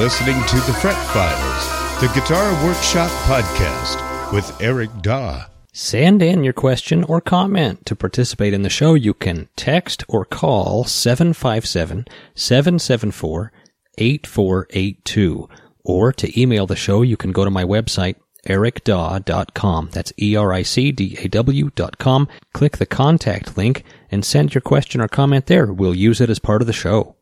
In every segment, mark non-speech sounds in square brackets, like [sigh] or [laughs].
listening to The Fret Files, the Guitar Workshop podcast with Eric Daw. Send in your question or comment. To participate in the show, you can text or call 757 774 8482. Or to email the show, you can go to my website, ericdaw.com. That's E-R-I-C-D-A-W dot com. Click the contact link and send your question or comment there. We'll use it as part of the show.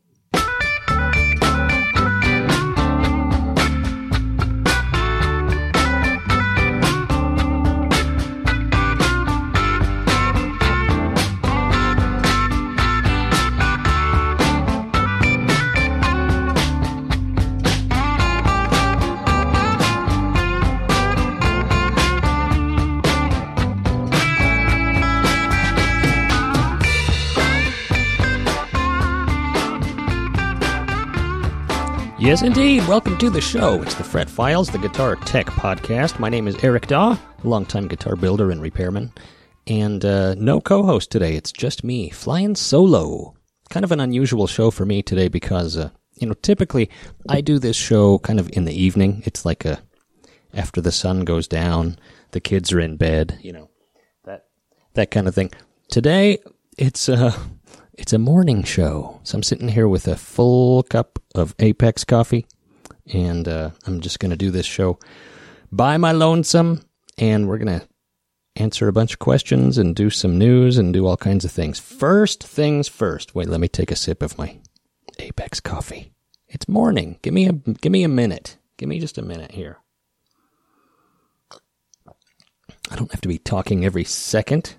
Yes, indeed. Welcome to the show. It's the Fret Files, the Guitar Tech Podcast. My name is Eric Daw, longtime guitar builder and repairman, and uh, no co-host today. It's just me flying solo. Kind of an unusual show for me today because, uh, you know, typically I do this show kind of in the evening. It's like a after the sun goes down, the kids are in bed, you know, that that kind of thing. Today it's uh it's a morning show. So I'm sitting here with a full cup of Apex coffee, and uh, I'm just going to do this show by my lonesome, and we're going to answer a bunch of questions and do some news and do all kinds of things. First things first. Wait, let me take a sip of my Apex coffee. It's morning. Give me a give me a minute. Give me just a minute here. I don't have to be talking every second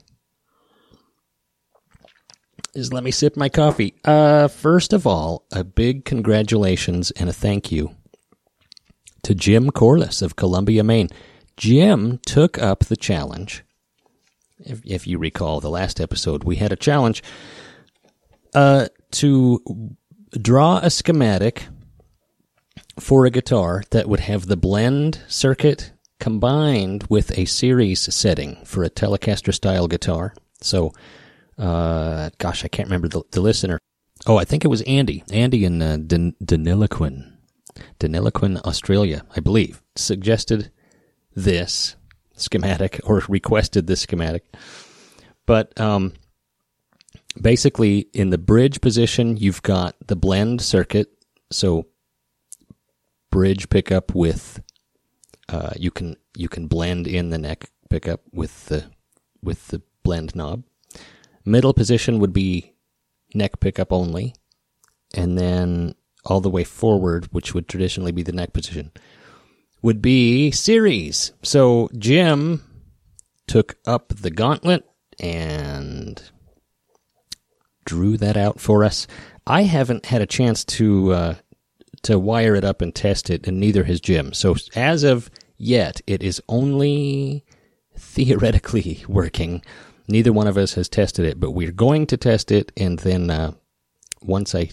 is let me sip my coffee. Uh, first of all, a big congratulations and a thank you to Jim Corliss of Columbia, Maine. Jim took up the challenge. If, if you recall the last episode, we had a challenge uh, to draw a schematic for a guitar that would have the blend circuit combined with a series setting for a Telecaster style guitar. So uh, gosh, I can't remember the, the listener. Oh, I think it was Andy. Andy in uh, Deniliquin, Australia, I believe, suggested this schematic or requested this schematic. But um, basically, in the bridge position, you've got the blend circuit. So bridge pickup with uh, you can you can blend in the neck pickup with the with the blend knob. Middle position would be neck pickup only, and then all the way forward, which would traditionally be the neck position, would be series. So Jim took up the gauntlet and drew that out for us. I haven't had a chance to uh, to wire it up and test it, and neither has Jim. So as of yet, it is only [laughs] theoretically working. Neither one of us has tested it, but we're going to test it, and then uh, once I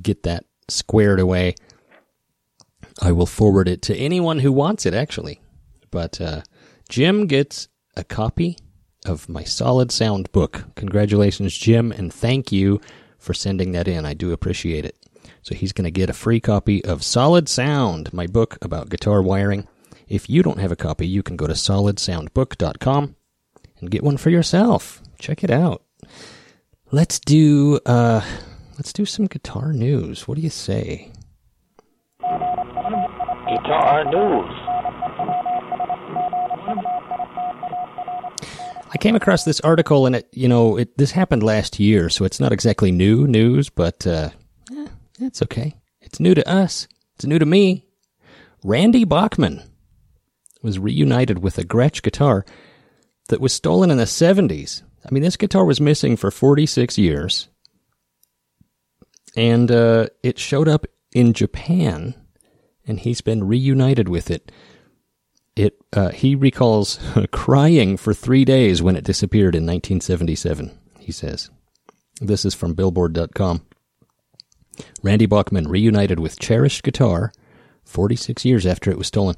get that squared away, I will forward it to anyone who wants it, actually. But uh, Jim gets a copy of my Solid Sound book. Congratulations, Jim, and thank you for sending that in. I do appreciate it. So he's going to get a free copy of Solid Sound, my book about guitar wiring. If you don't have a copy, you can go to solidsoundbook.com and get one for yourself. Check it out. Let's do uh let's do some guitar news. What do you say? Guitar news. I came across this article and it, you know, it this happened last year, so it's not exactly new news, but uh eh, that's okay. It's new to us. It's new to me. Randy Bachman was reunited with a Gretsch guitar that was stolen in the 70s. I mean, this guitar was missing for 46 years. And uh, it showed up in Japan, and he's been reunited with it. It uh, he recalls [laughs] crying for three days when it disappeared in 1977. He says, "This is from Billboard.com." Randy Bachman reunited with cherished guitar 46 years after it was stolen.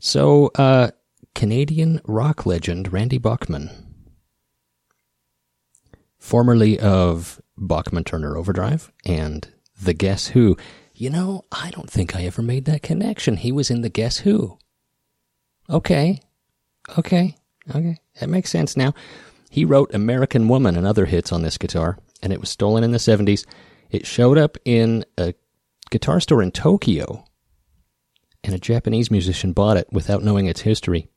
So uh, Canadian rock legend Randy Bachman, formerly of Bachman Turner Overdrive and The Guess Who. You know, I don't think I ever made that connection. He was in the Guess Who. Okay. Okay. Okay. That makes sense now. He wrote American Woman and other hits on this guitar, and it was stolen in the 70s. It showed up in a guitar store in Tokyo, and a Japanese musician bought it without knowing its history.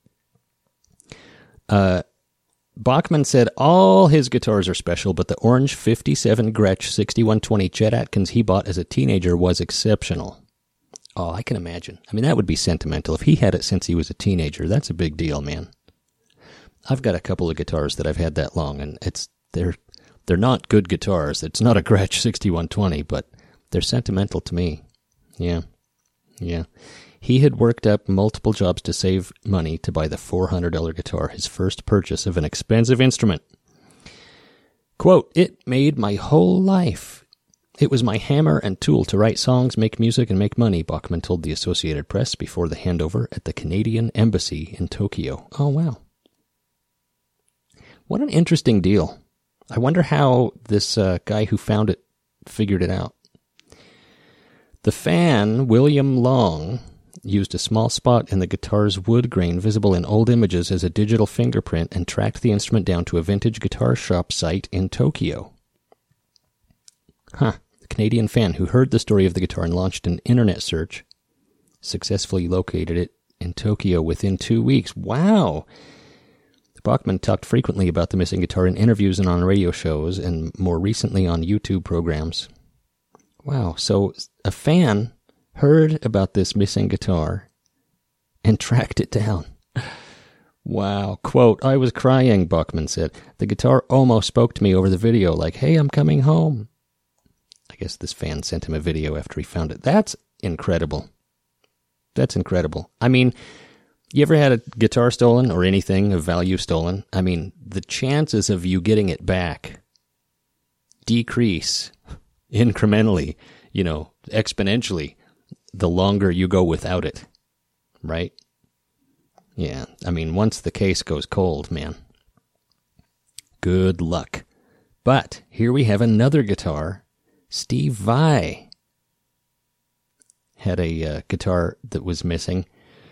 Uh, Bachman said all his guitars are special, but the orange 57 Gretsch 6120 Chet Atkins he bought as a teenager was exceptional. Oh, I can imagine. I mean, that would be sentimental. If he had it since he was a teenager, that's a big deal, man. I've got a couple of guitars that I've had that long, and it's they're they're not good guitars. It's not a Gretsch 6120, but they're sentimental to me. Yeah. Yeah. He had worked up multiple jobs to save money to buy the $400 guitar, his first purchase of an expensive instrument. Quote, It made my whole life. It was my hammer and tool to write songs, make music, and make money, Bachman told the Associated Press before the handover at the Canadian Embassy in Tokyo. Oh, wow. What an interesting deal. I wonder how this uh, guy who found it figured it out. The fan, William Long, used a small spot in the guitar's wood grain visible in old images as a digital fingerprint and tracked the instrument down to a vintage guitar shop site in Tokyo. Huh. The Canadian fan who heard the story of the guitar and launched an internet search successfully located it in Tokyo within two weeks. Wow! Bachman talked frequently about the missing guitar in interviews and on radio shows, and more recently on YouTube programs. Wow, so a fan heard about this missing guitar and [laughs] tracked it down. Wow. Quote, I was crying, Bachman said. The guitar almost spoke to me over the video, like, hey, I'm coming home. I guess this fan sent him a video after he found it. That's incredible. That's incredible. I mean, you ever had a guitar stolen or anything of value stolen? I mean, the chances of you getting it back decrease incrementally, you know, exponentially the longer you go without it. Right? Yeah. I mean, once the case goes cold, man, good luck. But here we have another guitar. Steve Vai had a uh, guitar that was missing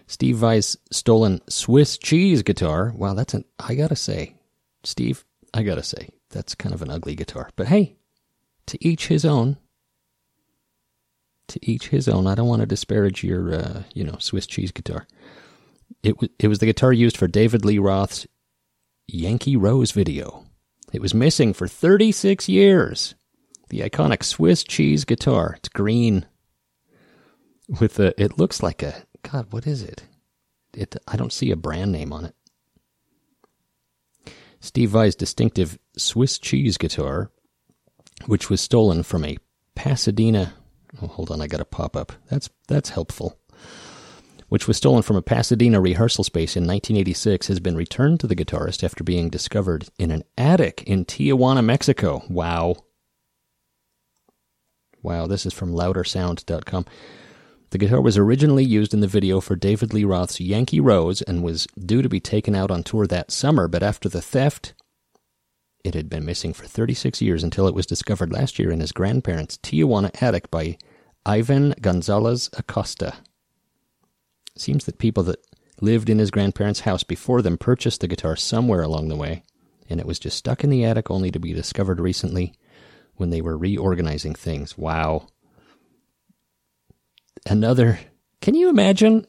Steve Vai's stolen Swiss cheese guitar. Wow, that's an, I gotta say, Steve, I gotta say, that's kind of an ugly guitar. But hey, to each his own. To each his own. I don't want to disparage your, uh, you know, Swiss cheese guitar. It was, it was the guitar used for David Lee Roth's Yankee Rose video. It was missing for 36 years. The iconic Swiss cheese guitar. It's green. With a, it looks like a God, what is it? It I don't see a brand name on it. Steve Vai's distinctive Swiss cheese guitar, which was stolen from a Pasadena. Oh, hold on, I got a pop up. That's that's helpful. Which was stolen from a Pasadena rehearsal space in 1986, has been returned to the guitarist after being discovered in an attic in Tijuana, Mexico. Wow. Wow, this is from loudersound.com. The guitar was originally used in the video for David Lee Roth's Yankee Rose and was due to be taken out on tour that summer, but after the theft, it had been missing for 36 years until it was discovered last year in his grandparents' Tijuana attic by Ivan Gonzalez Acosta. Seems that people that lived in his grandparents' house before them purchased the guitar somewhere along the way, and it was just stuck in the attic only to be discovered recently when they were reorganizing things. Wow another. Can you imagine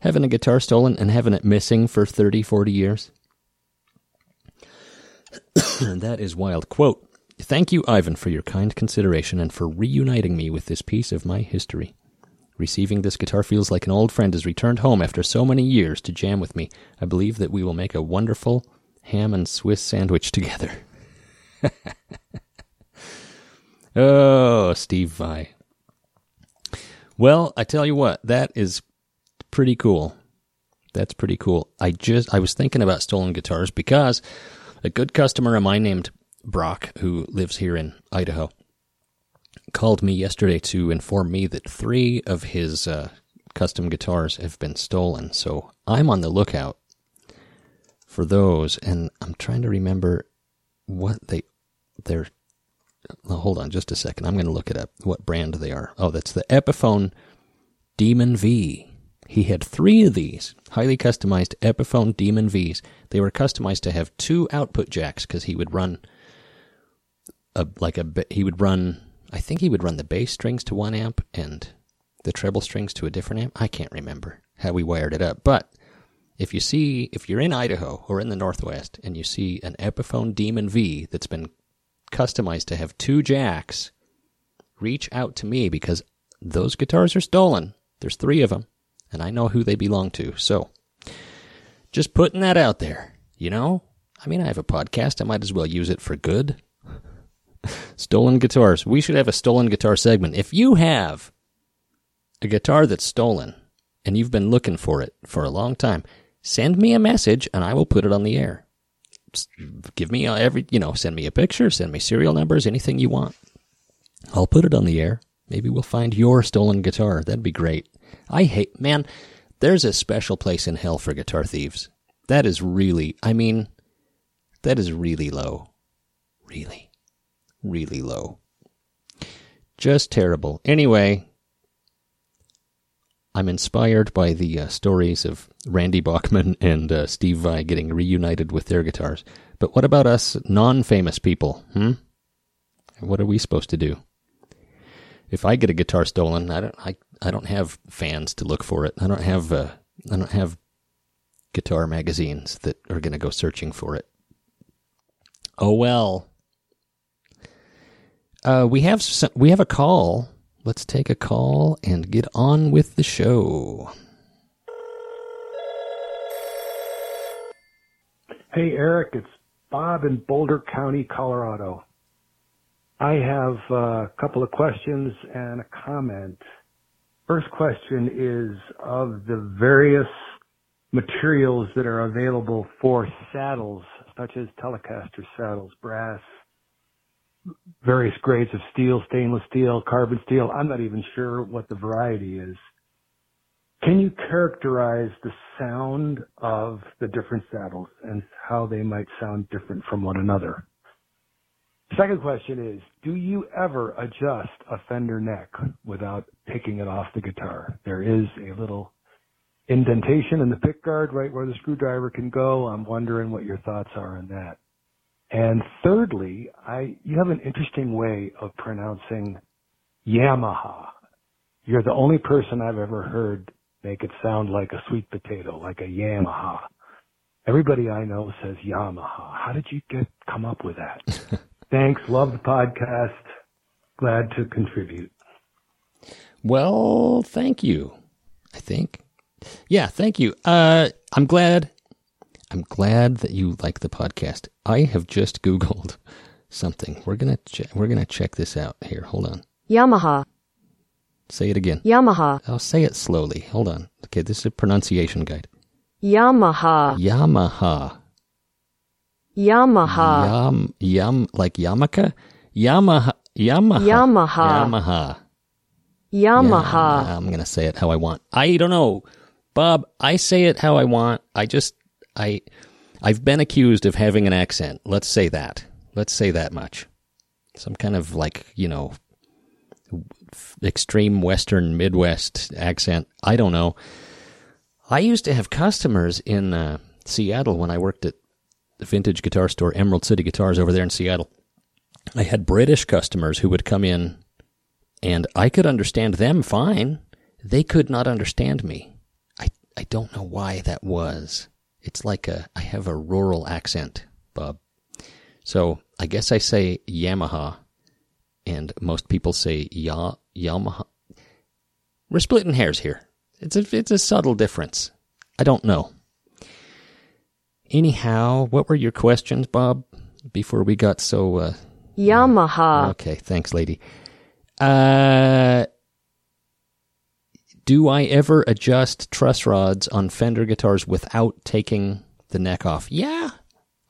having a guitar stolen and having it missing for 30, 40 years? [coughs] that is wild. Quote Thank you, Ivan, for your kind consideration and for reuniting me with this piece of my history. Receiving this guitar feels like an old friend has returned home after so many years to jam with me. I believe that we will make a wonderful ham and Swiss sandwich together. [laughs] oh, Steve Vai. Well, I tell you what, that is pretty cool. That's pretty cool. I just I was thinking about stolen guitars because a good customer of mine named Brock, who lives here in Idaho, called me yesterday to inform me that three of his uh, custom guitars have been stolen. So I'm on the lookout for those, and I'm trying to remember what they they're oh, hold on just a second. I'm going to look it up. What brand they are? Oh, that's the Epiphone Demon V. He had three of these highly customized Epiphone Demon Vs. They were customized to have two output jacks because he would run a like a he would run. I think he would run the bass strings to one amp and the treble strings to a different amp. I can't remember how we wired it up, but if you see if you're in Idaho or in the Northwest and you see an Epiphone Demon V that's been customized to have two jacks, reach out to me because those guitars are stolen. There's three of them, and I know who they belong to. So, just putting that out there. You know, I mean, I have a podcast. I might as well use it for good. Stolen guitars. We should have a stolen guitar segment. If you have a guitar that's stolen and you've been looking for it for a long time, send me a message and I will put it on the air. Give me uh, every, you know, send me a picture, send me serial numbers, anything you want. I'll put it on the air. Maybe we'll find your stolen guitar. That'd be great. I hate, man, there's a special place in hell for guitar thieves. That is really, I mean, that is really low. Really, really low. Just terrible. Anyway, I'm inspired by the uh, stories of Randy Bachman [laughs] and uh, Steve Vai getting reunited with their guitars. But what about us non-famous people? Hmm? What are we supposed to do? If I get a guitar stolen, I don't. I, I don't have fans to look for it. I don't have. Uh, I don't have guitar magazines that are going to go searching for it. Oh well. Uh, we have some, we have a call let's take a call and get on with the show. Hey, Eric, it's Bob in Boulder County, Colorado. I have a couple of questions and a comment. First question is of the various materials that are available for saddles, such as Telecaster saddles, brass, various grades of steel, stainless steel, carbon steel. I'm not even sure what the variety is. Can you characterize the sound of the different saddles and how they might sound different from one another? Second question is, do you ever adjust a Fender neck without taking it off the guitar? There is a little indentation in the pickguard right where the screwdriver can go. I'm wondering what your thoughts are on that. And thirdly, I, you have an interesting way of pronouncing Yamaha. You're the only person I've ever heard make it sound like a sweet potato, like a Yamaha. Everybody I know says Yamaha. How did you get come up with that? [laughs] Thanks. Love the podcast. Glad to contribute. Well, thank you. I think. Yeah, thank you. Uh, I'm glad I'm glad that you like the podcast. I have just [laughs] Googled something. We're gonna che- we're gonna check this out here. Hold on. Yamaha. Say it again. Yamaha. I'll say it slowly. Hold on. Okay, this is a pronunciation guide. Yamaha. Yamaha. Yamaha. Yam yam like Yamaka. Yamaha. Yamaha. Yamaha. Yamaha. Yamaha. Yeah, I'm gonna say it how I want. I don't know, Bob. I say it how I want. I just I I've been accused of having an accent. Let's say that. Let's say that much. Some kind of like, you know, extreme western midwest accent. I don't know. I used to have customers in uh, Seattle when I worked at the vintage guitar store Emerald City Guitars over there in Seattle. I had British customers who would come in and I could understand them fine. They could not understand me. I I don't know why that was. It's like a, I have a rural accent, Bob. So I guess I say Yamaha, and most people say ya, Yamaha. We're splitting hairs here. It's a, it's a subtle difference. I don't know. Anyhow, what were your questions, Bob, before we got so, uh, Yamaha. Okay, thanks, lady. Uh, do I ever adjust truss rods on Fender guitars without taking the neck off? Yeah,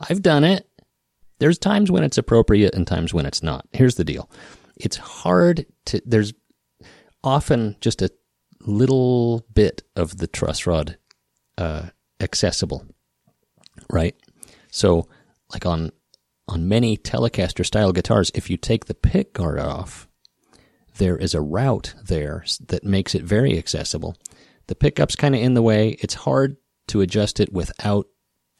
I've done it. There's times when it's appropriate and times when it's not. Here's the deal. It's hard to, there's often just a little bit of the truss rod uh, accessible, right? So, like on on many Telecaster style guitars, if you take the pick guard off, there is a route there that makes it very accessible. The pickup's kind of in the way. It's hard to adjust it without,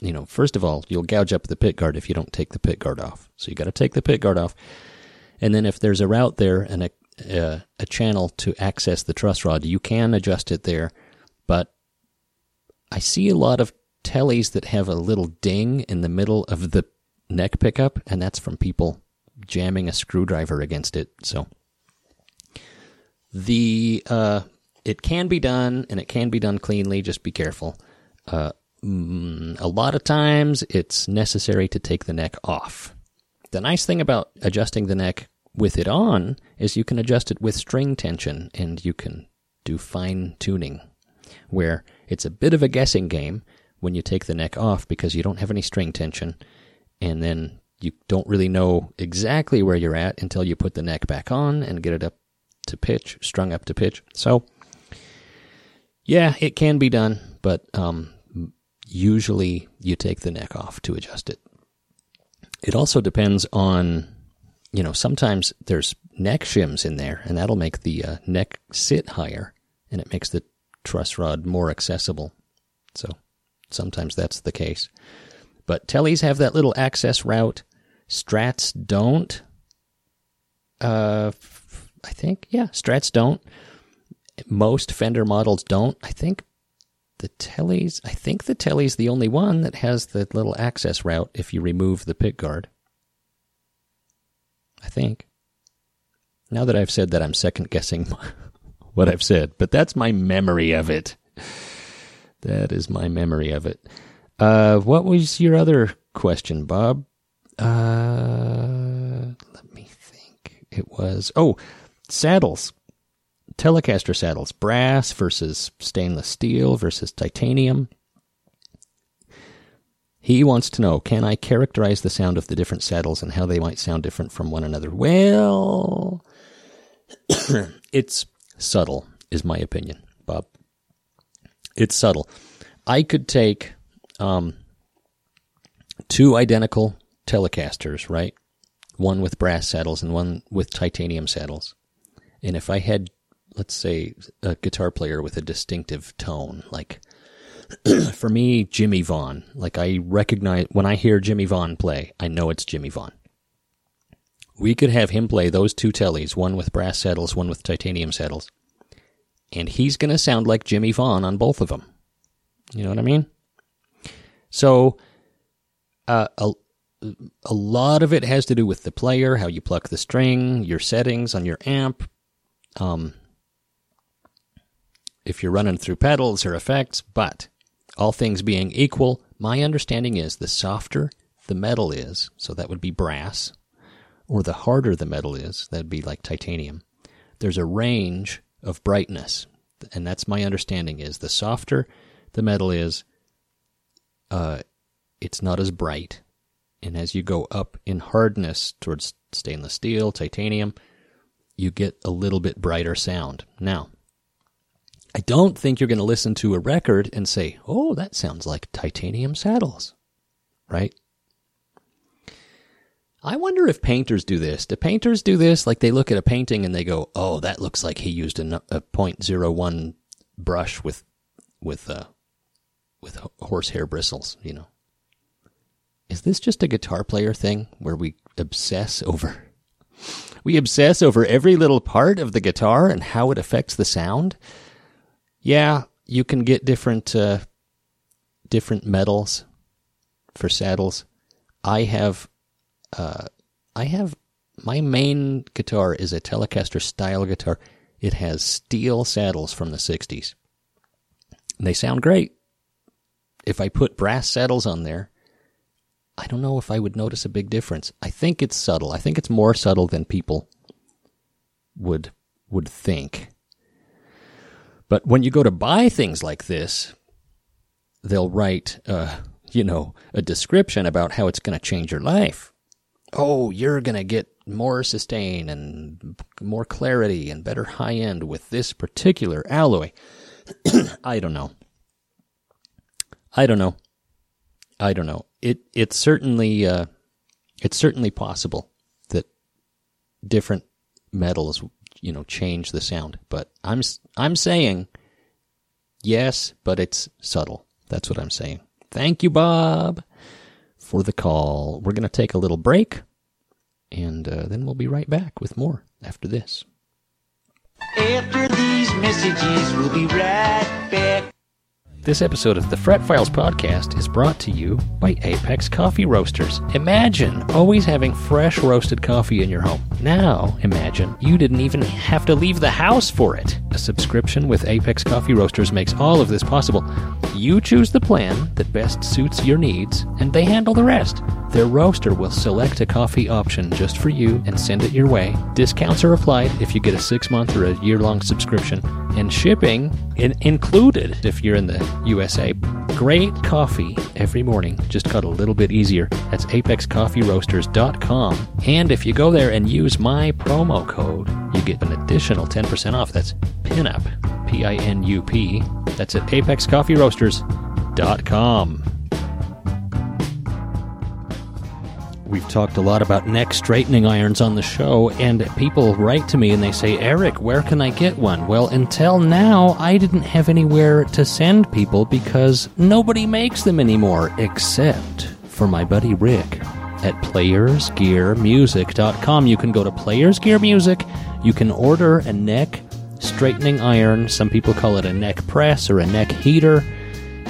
you know, first of all, you'll gouge up the pick guard if you don't take the pick guard off. So you got to take the pick guard off. And then if there's a route there and a, a channel to access the truss rod, you can adjust it there. But I see a lot of tellies that have a little ding in the middle of the neck pickup, and that's from people jamming a screwdriver against it. So the uh, it can be done, and it can be done cleanly. Just be careful. Uh, mm, a lot of times, it's necessary to take the neck off. The nice thing about adjusting the neck with it on is you can adjust it with string tension, and you can do fine tuning, where it's a bit of a guessing game when you take the neck off because you don't have any string tension, and then you don't really know exactly where you're at until you put the neck back on and get it up to pitch, strung up to pitch. So, yeah, it can be done, but um, usually you take the neck off to adjust it. It also depends on, you know, sometimes there's neck shims in there, and that'll make the uh, neck sit higher, and it makes the truss rod more accessible. So sometimes that's the case. But tellies have that little access route. Strats don't. Uh, I think yeah, Strats don't. Most Fender models don't. I think the Telly's. I think the Telly's the only one that has the little access route if you remove the pick guard. I think. Now that I've said that, I'm second guessing [laughs] what I've said, but that's my memory of it. That is my memory of it. Uh, what was your other question, Bob? Uh, let me think. It was oh, saddles, Telecaster saddles, brass versus stainless steel versus titanium. He wants to know: Can I characterize the sound of the different saddles and how they might sound different from one another? Well, [coughs] it's subtle, is my opinion, Bob. It's subtle. I could take um, two identical Telecasters, right? One with brass saddles and one with titanium saddles. And if I had, let's say, a guitar player with a distinctive tone, like [clears throat] for me, Jimmy Vaughn, like I recognize when I hear Jimmy Vaughn play, I know it's Jimmy Vaughn. We could have him play those two tellies, one with brass saddles, one with titanium saddles, and he's going to sound like Jimmy Vaughn on both of them. You know what I mean? So, uh, a, a lot of it has to do with the player, how you pluck the string, your settings on your amp. Um, if you're running through pedals or effects, but all things being equal, my understanding is the softer the metal is, so that would be brass, or the harder the metal is, that'd be like titanium. There's a range of brightness, and that's my understanding is the softer the metal is, uh, it's not as bright. And as you go up in hardness towards stainless steel, titanium, you get a little bit brighter sound. Now, I don't think you're going to listen to a record and say, oh, that sounds like titanium saddles, right? I wonder if painters do this. Do painters do this? Like they look at a painting and they go, "Oh, that looks like he used a .01 brush with with uh, with horsehair bristles." You know, is this just a guitar player thing where we obsess over we obsess over every little part of the guitar and how it affects the sound? Yeah, you can get different uh, different metals for saddles. I have uh, I have my main guitar is a Telecaster style guitar. It has steel saddles from the 60s. They sound great. If I put brass saddles on there, I don't know if I would notice a big difference. I think it's subtle. I think it's more subtle than people would would think. But when you go to buy things like this, they'll write, uh, you know, a description about how it's going to change your life oh, you're going to get more sustain and more clarity and better high end with this particular alloy. [clears throat] I don't know. I don't know. I don't know. It it certainly uh, it's certainly possible that different metals, you know, change the sound. But I'm I'm saying yes, but it's subtle. That's what I'm saying. Thank you, Bob, for the call. We're to take a little break, and uh, then we'll be right back with more after this. After these messages, we'll be right back. This episode of the Fret Files podcast is brought to you by Apex Coffee Roasters. Imagine always having fresh roasted coffee in your home. Now, imagine you didn't even have to leave the house for it. A subscription with Apex Coffee Roasters makes all of this possible. You choose the plan that best suits your needs, and they handle the rest. Their roaster will select a coffee option just for you and send it your way. Discounts are applied if you get a six month or a year long subscription, and shipping in- included if you're in the USA. Great coffee every morning, just got a little bit easier. That's apexcoffeeroasters.com. And if you go there and use my promo code, you get an additional 10% off. That's PINUP, P I N U P. That's at apexcoffeeroasters.com. We've talked a lot about neck straightening irons on the show, and people write to me and they say, Eric, where can I get one? Well, until now, I didn't have anywhere to send people because nobody makes them anymore, except for my buddy Rick at playersgearmusic.com. You can go to Players Gear Music, you can order a neck straightening iron. Some people call it a neck press or a neck heater.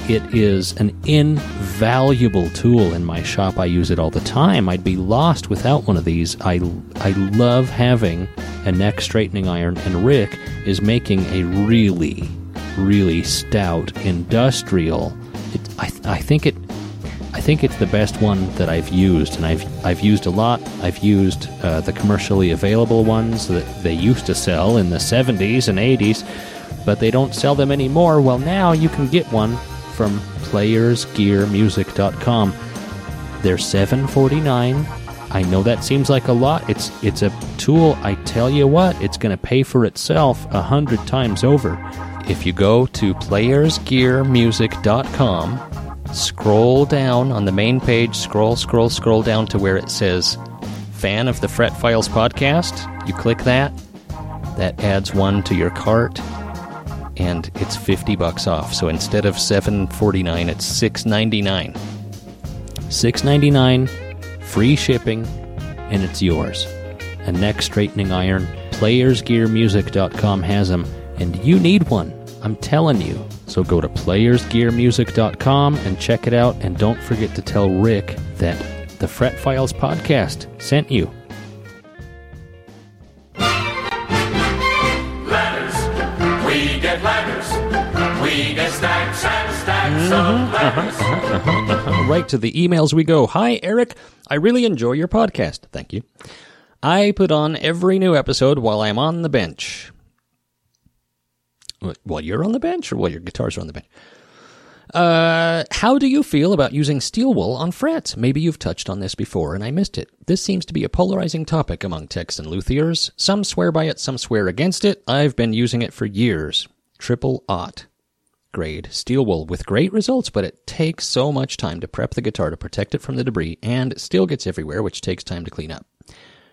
It is an invaluable tool in my shop. I use it all the time. I'd be lost without one of these. I, I love having a neck straightening iron, and Rick is making a really, really stout industrial. It, I, I think it. Think it's the best one that I've used, and I've I've used a lot. I've used uh, the commercially available ones that they used to sell in the 70s and 80s, but they don't sell them anymore. Well, now you can get one from playersgearmusic.com. They're 749. I know that seems like a lot. It's it's a tool. I tell you what, it's going to pay for itself a hundred times over. If you go to playersgearmusic.com, scroll down on the main page, scroll, scroll, scroll down to where it says "Fan of the Fret Files podcast." You click that. That adds one to your cart and it's 50 bucks off. So instead of 7.49, it's 6.99. 6.99, free shipping, and it's yours. A neck straightening iron. Playersgearmusic.com has them, and you need one. I'm telling you. So go to playersgearmusic.com and check it out, and don't forget to tell Rick that the Fret Files podcast sent you. Ladders. We get ladders. We get stacks and stacks of mm-hmm, uh-huh, ladders. Uh-huh, uh-huh, right to the emails we go. Hi, Eric. I really enjoy your podcast. Thank you. I put on every new episode while I'm on the bench. Wh- While you're on the bench or while your guitars are on the bench? Uh, how do you feel about using steel wool on frets? Maybe you've touched on this before and I missed it. This seems to be a polarizing topic among techs and luthiers. Some swear by it, some swear against it. I've been using it for years. Triple aught grade steel wool with great results, but it takes so much time to prep the guitar to protect it from the debris and still gets everywhere, which takes time to clean up.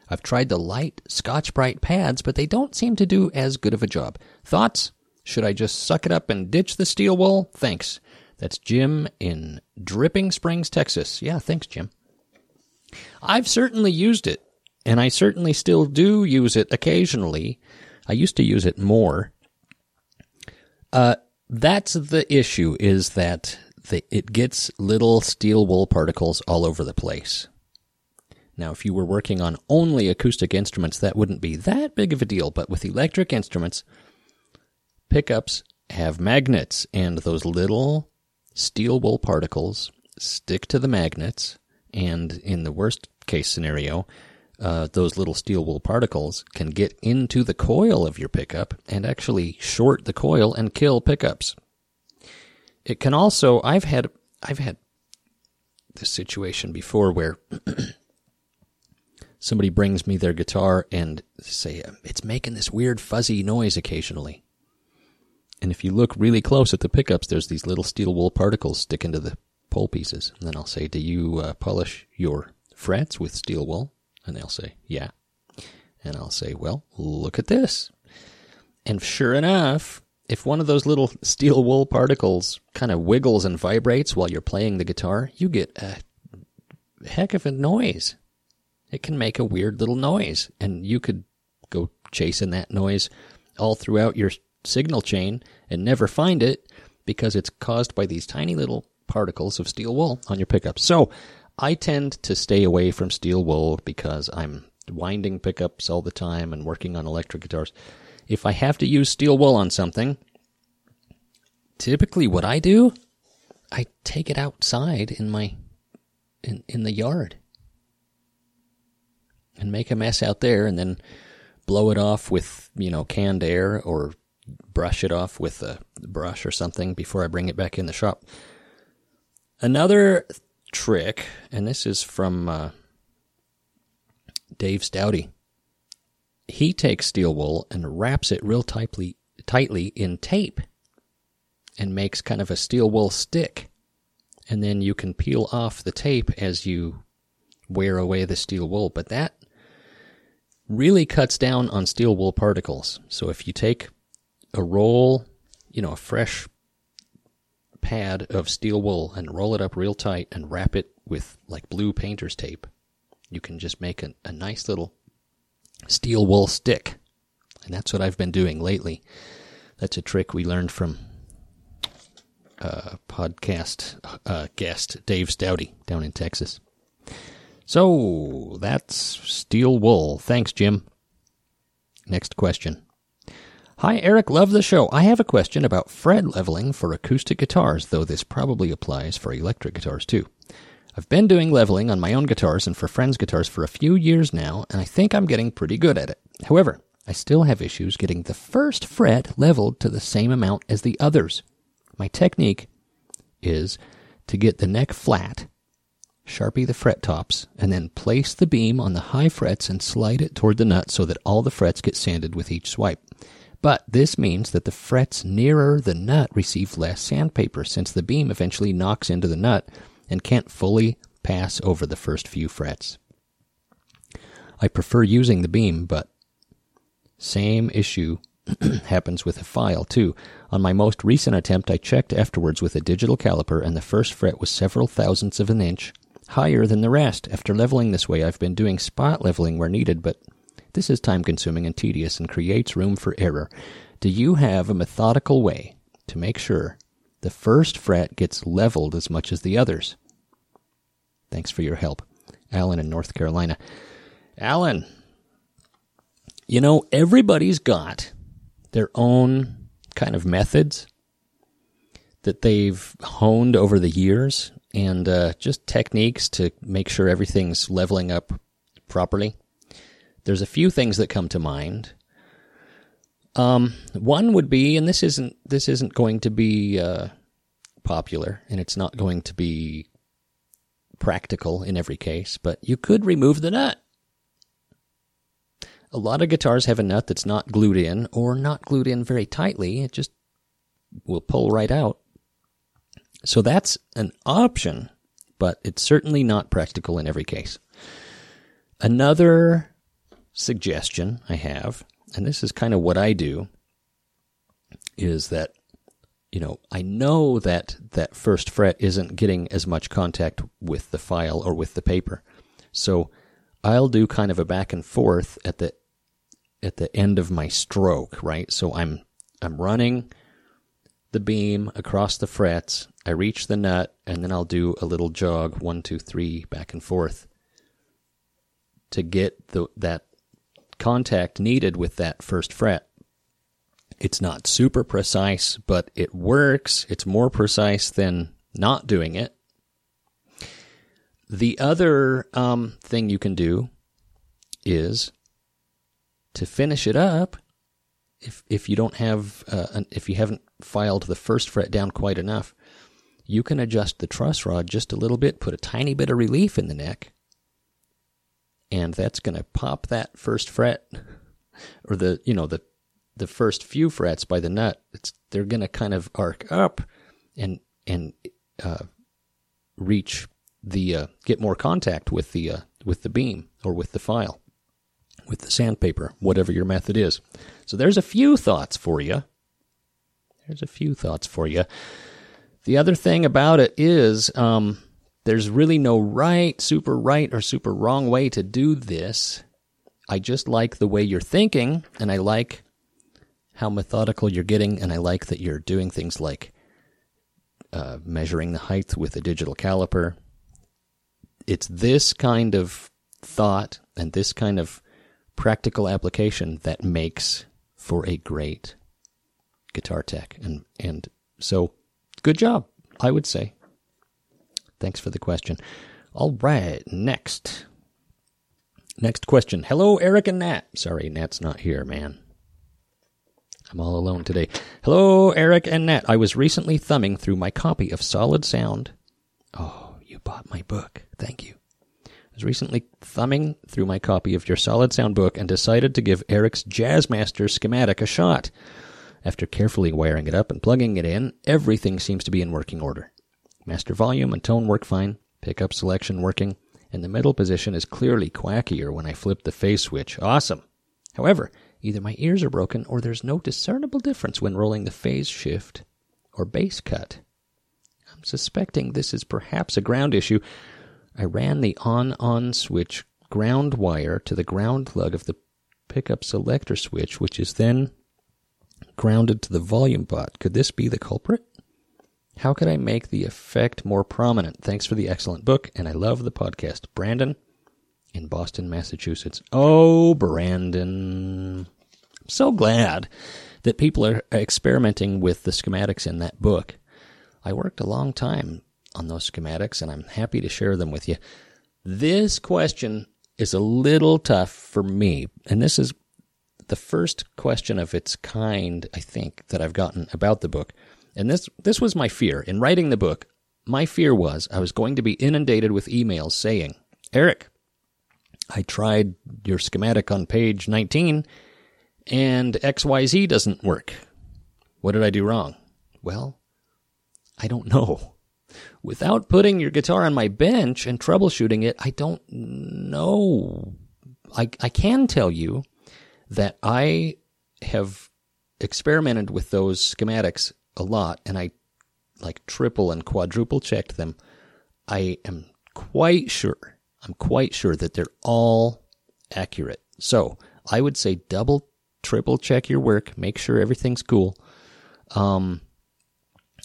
I've tried the light Scotch Brite pads, but they don't seem to do as good of a job. Thoughts? Should I just suck it up and ditch the steel wool? Thanks. That's Jim in Dripping Springs, Texas. Yeah, thanks, Jim. I've certainly used it, and I certainly still do use it occasionally. I used to use it more. Uh, that's the issue is that the, it gets little steel wool particles all over the place. Now, if you were working on only acoustic instruments, that wouldn't be that big of a deal, but with electric instruments, pickups have magnets, and those little steel wool particles stick to the magnets, and in the worst case scenario, uh, those little steel wool particles can get into the coil of your pickup and actually short the coil and kill pickups. It can also I've had I've had this situation before where [clears throat] somebody brings me their guitar and say it's making this weird fuzzy noise occasionally. And if you look really close at the pickups, there's these little steel wool particles sticking to the pole pieces. And then I'll say, "Do you uh, polish your frets with steel wool? And they'll say, yeah. And I'll say, well, look at this. And sure enough, if one of those little steel wool particles kind of wiggles and vibrates while you're playing the guitar, you get a heck of a noise. It can make a weird little noise, and you could go chasing that noise all throughout your signal chain and never find it because it's caused by these tiny little particles of steel wool on your pickups. So I tend to stay away from steel wool because I'm winding pickups all the time and working on electric guitars. If I have to use steel wool on something, typically what I do, I take it outside in my in in the yard and make a mess out there and then blow it off with, you know, canned air or brush it off with a brush or something before I bring it back in the shop. Another trick, and this is from uh, Dave Stouty. He takes steel wool and wraps it real tightly, tightly in tape and makes kind of a steel wool stick. And then you can peel off the tape as you wear away the steel wool. But that really cuts down on steel wool particles. So if you take a roll, you know, a fresh pad of steel wool and roll it up real tight and wrap it with like blue painter's tape, you can just make a, a nice little steel wool stick. And that's what I've been doing lately. That's a trick we learned from uh, podcast uh, guest Dave Stouty down in Texas. So that's steel wool. Thanks, Jim. Next question. Hi, Eric. Love the show. I have a question about fret leveling for acoustic guitars, though this probably applies for electric guitars too. I've been doing leveling on my own guitars and for friends' guitars for a few years now, and I think I'm getting pretty good at it. However, I still have issues getting the first fret leveled to the same amount as the others. My technique is to get the neck flat, sharpie the fret tops, and then place the beam on the high frets and slide it toward the nut so that all the frets get sanded with each swipe. But this means that the frets nearer the nut receive less sandpaper since the beam eventually knocks into the nut and can't fully pass over the first few frets. I prefer using the beam, but same issue [clears throat] happens with a file too. On my most recent attempt, I checked afterwards with a digital caliper, and the first fret was several thousandths of an inch higher than the rest. After leveling this way, I've been doing spot leveling where needed, but this is time consuming and tedious and creates room for error. Do you have a methodical way to make sure the first fret gets leveled as much as the others? Thanks for your help. Alan in North Carolina. Alan, you know, everybody's got their own kind of methods that they've honed over the years and uh, just techniques to make sure everything's leveling up properly. There's a few things that come to mind. Um, one would be, and this isn't this isn't going to be uh, popular, and it's not going to be practical in every case, but you could remove the nut. A lot of guitars have a nut that's not glued in or not glued in very tightly. It just will pull right out. So that's an option, but it's certainly not practical in every case. Another suggestion I have, and this is kind of what I do, is that you know, I know that that first fret isn't getting as much contact with the file or with the paper. So I'll do kind of a back and forth at the at the end of my stroke, right? So I'm I'm running the beam across the frets. I reach the nut, and then I'll do a little jog, one, two, three, back and forth, to get the that contact needed with that first fret. It's not super precise, but it works. It's more precise than not doing it. The other um, thing you can do is to finish it up. If if you don't have uh, an, if you haven't filed the first fret down quite enough, you can adjust the truss rod just a little bit, put a tiny bit of relief in the neck, and that's going to pop that first fret or the you know the the first few frets by the nut. It's they're going to kind of arc up and and uh, reach the uh, get more contact with the uh, with the beam or with the file, with the sandpaper, whatever your method is. So there's a few thoughts for you. There's a few thoughts for you. The other thing about it is um, there's really no right, super right, or super wrong way to do this. I just like the way you're thinking, and I like how methodical you're getting, and I like that you're doing things like uh, measuring the height with a digital caliper. It's this kind of thought and this kind of practical application that makes for a great guitar tech. And, and so, good job, I would say. Thanks for the question. All right, next. Next question. Hello, Eric and Nat. Sorry, Nat's not here, man. I'm all alone today. Hello, Eric and Nat. I was recently thumbing through my copy of Solid Sound. Oh, you bought my book. Thank you. I was recently thumbing through my copy of your Solid Sound book and decided to give Eric's Jazzmaster schematic a shot. After carefully wiring it up and plugging it in, everything seems to be in working order. Master volume and tone work fine, pickup selection working, and the middle position is clearly quackier when I flip the phase switch. Awesome! However, either my ears are broken or there's no discernible difference when rolling the phase shift or bass cut. I'm suspecting this is perhaps a ground issue. I ran the on on switch ground wire to the ground lug of the pickup selector switch, which is then grounded to the volume pot. Could this be the culprit? How could I make the effect more prominent? Thanks for the excellent book, and I love the podcast. Brandon in Boston, Massachusetts. Oh, Brandon. I'm so glad that people are experimenting with the schematics in that book. I worked a long time on those schematics, and I'm happy to share them with you. This question is a little tough for me, and this is the first question of its kind, I think, that I've gotten about the book. And this this was my fear in writing the book. My fear was I was going to be inundated with emails saying, "Eric, I tried your schematic on page 19 and XYZ doesn't work. What did I do wrong?" Well, I don't know. Without putting your guitar on my bench and troubleshooting it, I don't know. I I can tell you that I have experimented with those schematics a lot and I like triple and quadruple checked them. I am quite sure, I'm quite sure that they're all accurate. So I would say double, triple check your work, make sure everything's cool. Um,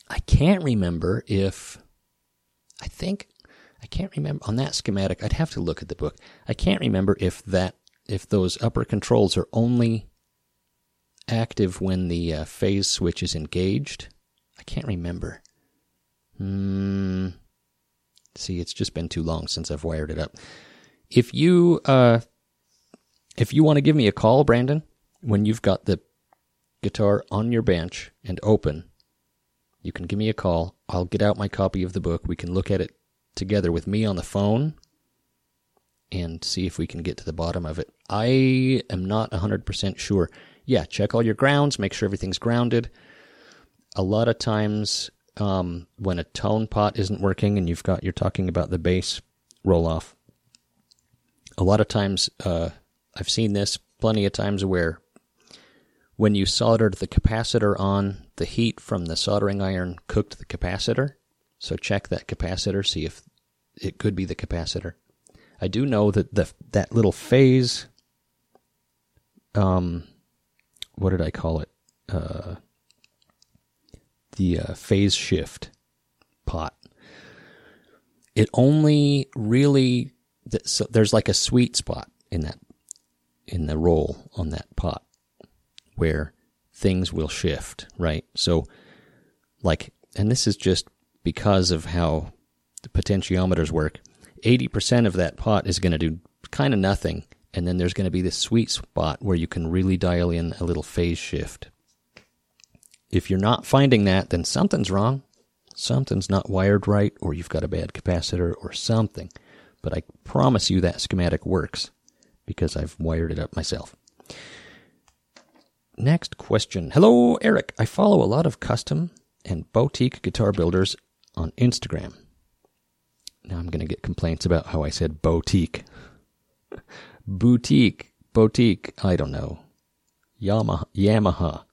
I can't remember if, I think, I can't remember on that schematic. I'd have to look at the book. I can't remember if that, if those upper controls are only active when the uh, phase switch is engaged. I can't remember. Hmm. See, it's just been too long since I've wired it up. If you uh, if you want to give me a call, Brandon, when you've got the guitar on your bench and open, you can give me a call. I'll get out my copy of the book. We can look at it together with me on the phone and see if we can get to the bottom of it. I am not 100% sure yeah, check all your grounds, make sure everything's grounded. A lot of times, um, when a tone pot isn't working and you've got, you're talking about the bass roll off, a lot of times, uh, I've seen this plenty of times where when you soldered the capacitor on, the heat from the soldering iron cooked the capacitor. So check that capacitor, see if it could be the capacitor. I do know that the that little phase um, what did I call it? Uh, the uh, phase shift pot. It only really so there's like a sweet spot in that in the roll on that pot where things will shift, right? So like and this is just because of how the potentiometers work. 80% of that pot is going to do kind of nothing and then there's going to be this sweet spot where you can really dial in a little phase shift. If you're not finding that, then something's wrong. Something's not wired right, or you've got a bad capacitor, or something. But I promise you that schematic works because I've wired it up myself. Next question. Hello, Eric. I follow a lot of custom and boutique guitar builders on Instagram. Now, I'm going to get complaints about how I said boutique. [laughs] Boutique, boutique, I don't know. Yamaha, Yamaha.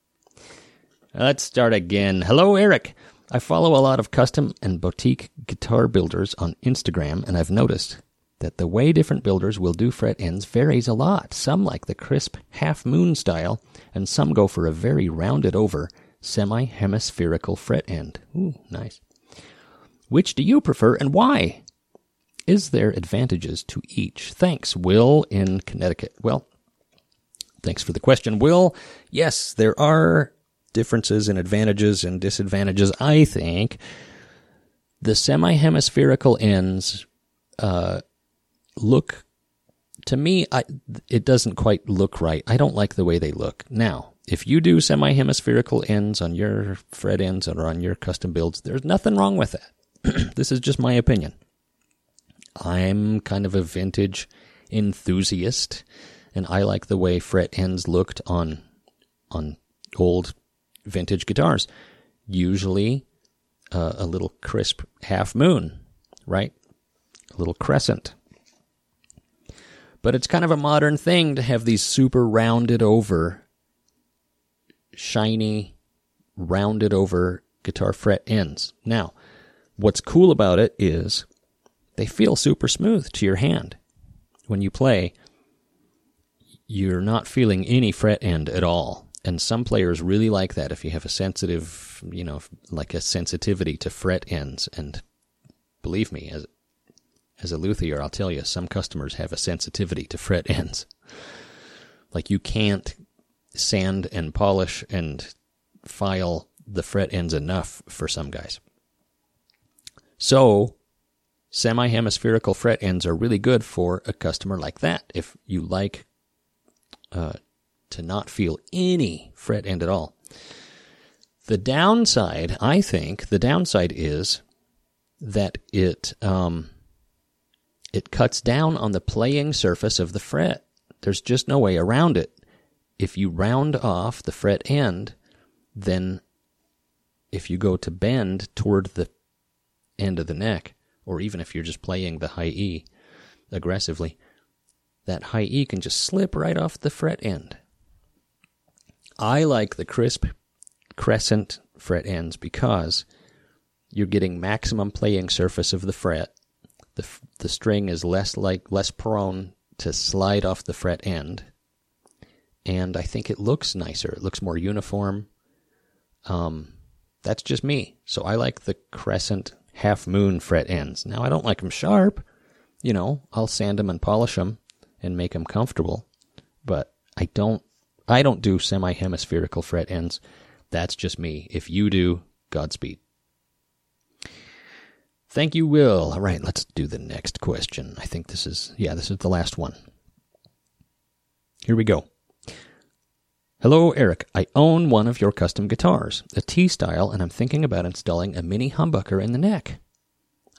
Let's start again. Hello, Eric. I follow a lot of custom and boutique guitar builders on Instagram, and I've noticed that the way different builders will do fret ends varies a lot. Some like the crisp half moon style, and some go for a very rounded over semi hemispherical fret end. Ooh, nice. Which do you prefer and why? Is there advantages to each? Thanks, Will in Connecticut. Well, thanks for the question, Will. Yes, there are differences and advantages and disadvantages, I think. The semi hemispherical ends uh, look to me I, it doesn't quite look right i don't like the way they look now if you do semi-hemispherical ends on your fret ends or on your custom builds there's nothing wrong with that [clears throat] this is just my opinion i'm kind of a vintage enthusiast and i like the way fret ends looked on on old vintage guitars. Usually uh, a little crisp half moon right? A little crescent. But it's kind of a modern thing to have these super rounded over, shiny, rounded over guitar fret ends. Now, what's cool about it is they feel super smooth to your hand. When you play, you're not feeling any fret end at all. And some players really like that if you have a sensitive, you know, like a sensitivity to fret ends. And believe me, as as a luthier, I'll tell you, some customers have a sensitivity to fret ends. [laughs] Like you can't sand and polish and file the fret ends enough for some guys. So, semi hemispherical fret ends are really good for a customer like that. If you like uh, to not feel any fret end at all. The downside, I think, the downside is that it um, it cuts down on the playing surface of the fret. There's just no way around it. If you round off the fret end, then if you go to bend toward the end of the neck, or even if you're just playing the high E aggressively, that high E can just slip right off the fret end. I like the crisp crescent fret ends because you're getting maximum playing surface of the fret the the string is less like less prone to slide off the fret end, and I think it looks nicer. It looks more uniform. Um, that's just me. So I like the crescent half moon fret ends. Now I don't like them sharp. You know, I'll sand them and polish them and make them comfortable, but I don't. I don't do semi hemispherical fret ends. That's just me. If you do, Godspeed. Thank you, Will. All right, let's do the next question. I think this is, yeah, this is the last one. Here we go. Hello, Eric. I own one of your custom guitars, a T style, and I'm thinking about installing a mini humbucker in the neck.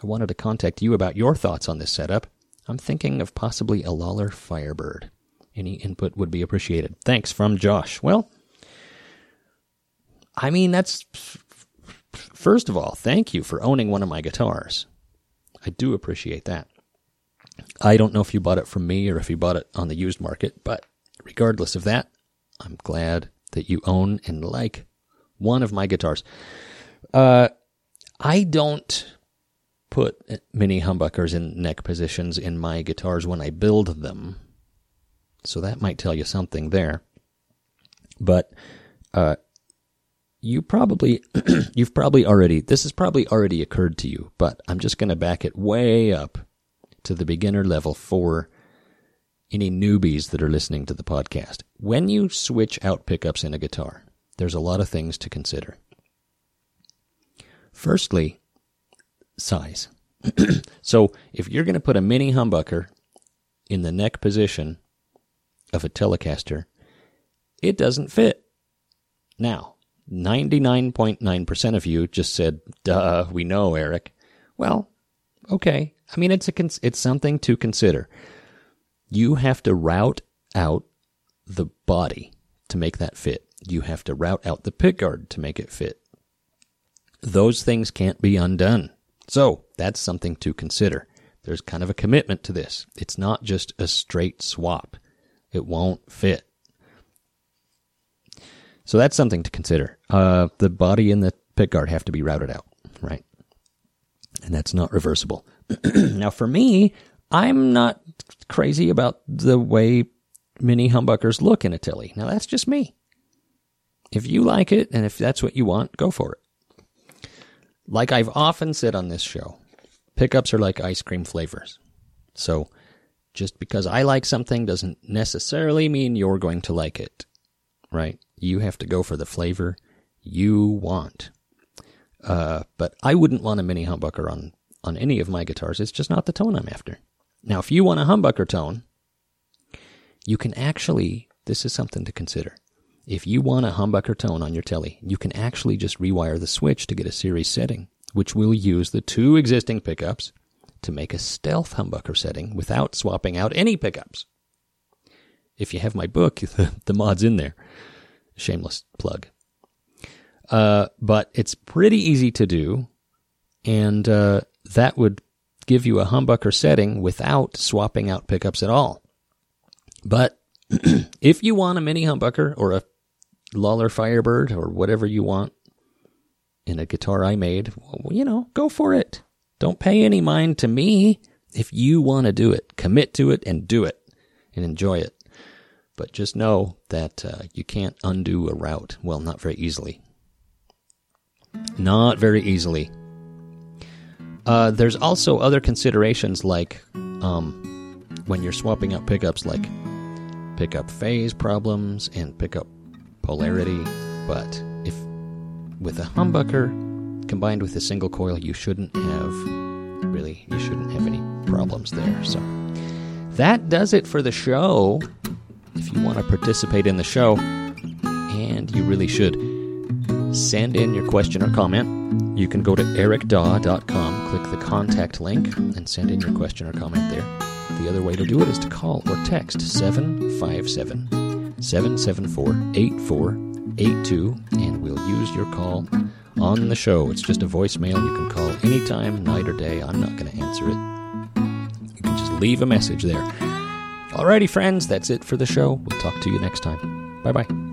I wanted to contact you about your thoughts on this setup. I'm thinking of possibly a Lollar Firebird. Any input would be appreciated. Thanks from Josh. Well, I mean, that's First of all, thank you for owning one of my guitars. I do appreciate that. I don't know if you bought it from me or if you bought it on the used market, but regardless of that, I'm glad that you own and like one of my guitars. Uh, I don't put mini humbuckers in neck positions in my guitars when I build them. So that might tell you something there. But uh, you probably [clears throat] you've probably already this has probably already occurred to you, but I'm just going to back it way up to the beginner level for any newbies that are listening to the podcast. When you switch out pickups in a guitar, there's a lot of things to consider. Firstly, size. [clears throat] so, if you're going to put a mini humbucker in the neck position of a Telecaster, it doesn't fit. Now, 99.9% of you just said, duh, we know, Eric. Well, okay. I mean, it's a, it's something to consider. You have to route out the body to make that fit. You have to route out the pickguard to make it fit. Those things can't be undone. So that's something to consider. There's kind of a commitment to this. It's not just a straight swap. It won't fit. So that's something to consider. Uh, the body and the pickguard have to be routed out, right? And that's not reversible. [clears throat] now, for me, I'm not crazy about the way mini humbuckers look in a Tilly. Now, that's just me. If you like it and if that's what you want, go for it. Like I've often said on this show, pickups are like ice cream flavors. So, just because I like something doesn't necessarily mean you're going to like it, right? You have to go for the flavor you want. Uh, but I wouldn't want a mini humbucker on, on any of my guitars. It's just not the tone I'm after. Now, if you want a humbucker tone, you can actually, this is something to consider. If you want a humbucker tone on your telly, you can actually just rewire the switch to get a series setting, which will use the two existing pickups to make a stealth humbucker setting without swapping out any pickups. If you have my book, the, [laughs] the mod's in there. Shameless plug. Uh, but it's pretty easy to do, and uh, that would give you a humbucker setting without swapping out pickups at all. But [clears throat] if you want a mini humbucker or a Lollar Firebird or whatever you want in a guitar I made, well, you know, go for it. Don't pay any mind to me. If you want to do it, commit to it and do it and enjoy it. But just know that uh, you can't undo a route. Well, not very easily. Not very easily. Uh, there's also other considerations like um, when you're swapping out pickups, like pickup phase problems and pick up polarity. But if with a humbucker combined with a single coil, you shouldn't have really, you shouldn't have any problems there. So that does it for the show. If you want to participate in the show, and you really should, send in your question or comment. You can go to ericdaw.com, click the contact link, and send in your question or comment there. The other way to do it is to call or text 757 774 8482, and we'll use your call on the show. It's just a voicemail. You can call anytime, night or day. I'm not going to answer it. You can just leave a message there. Alrighty, friends, that's it for the show. We'll talk to you next time. Bye bye.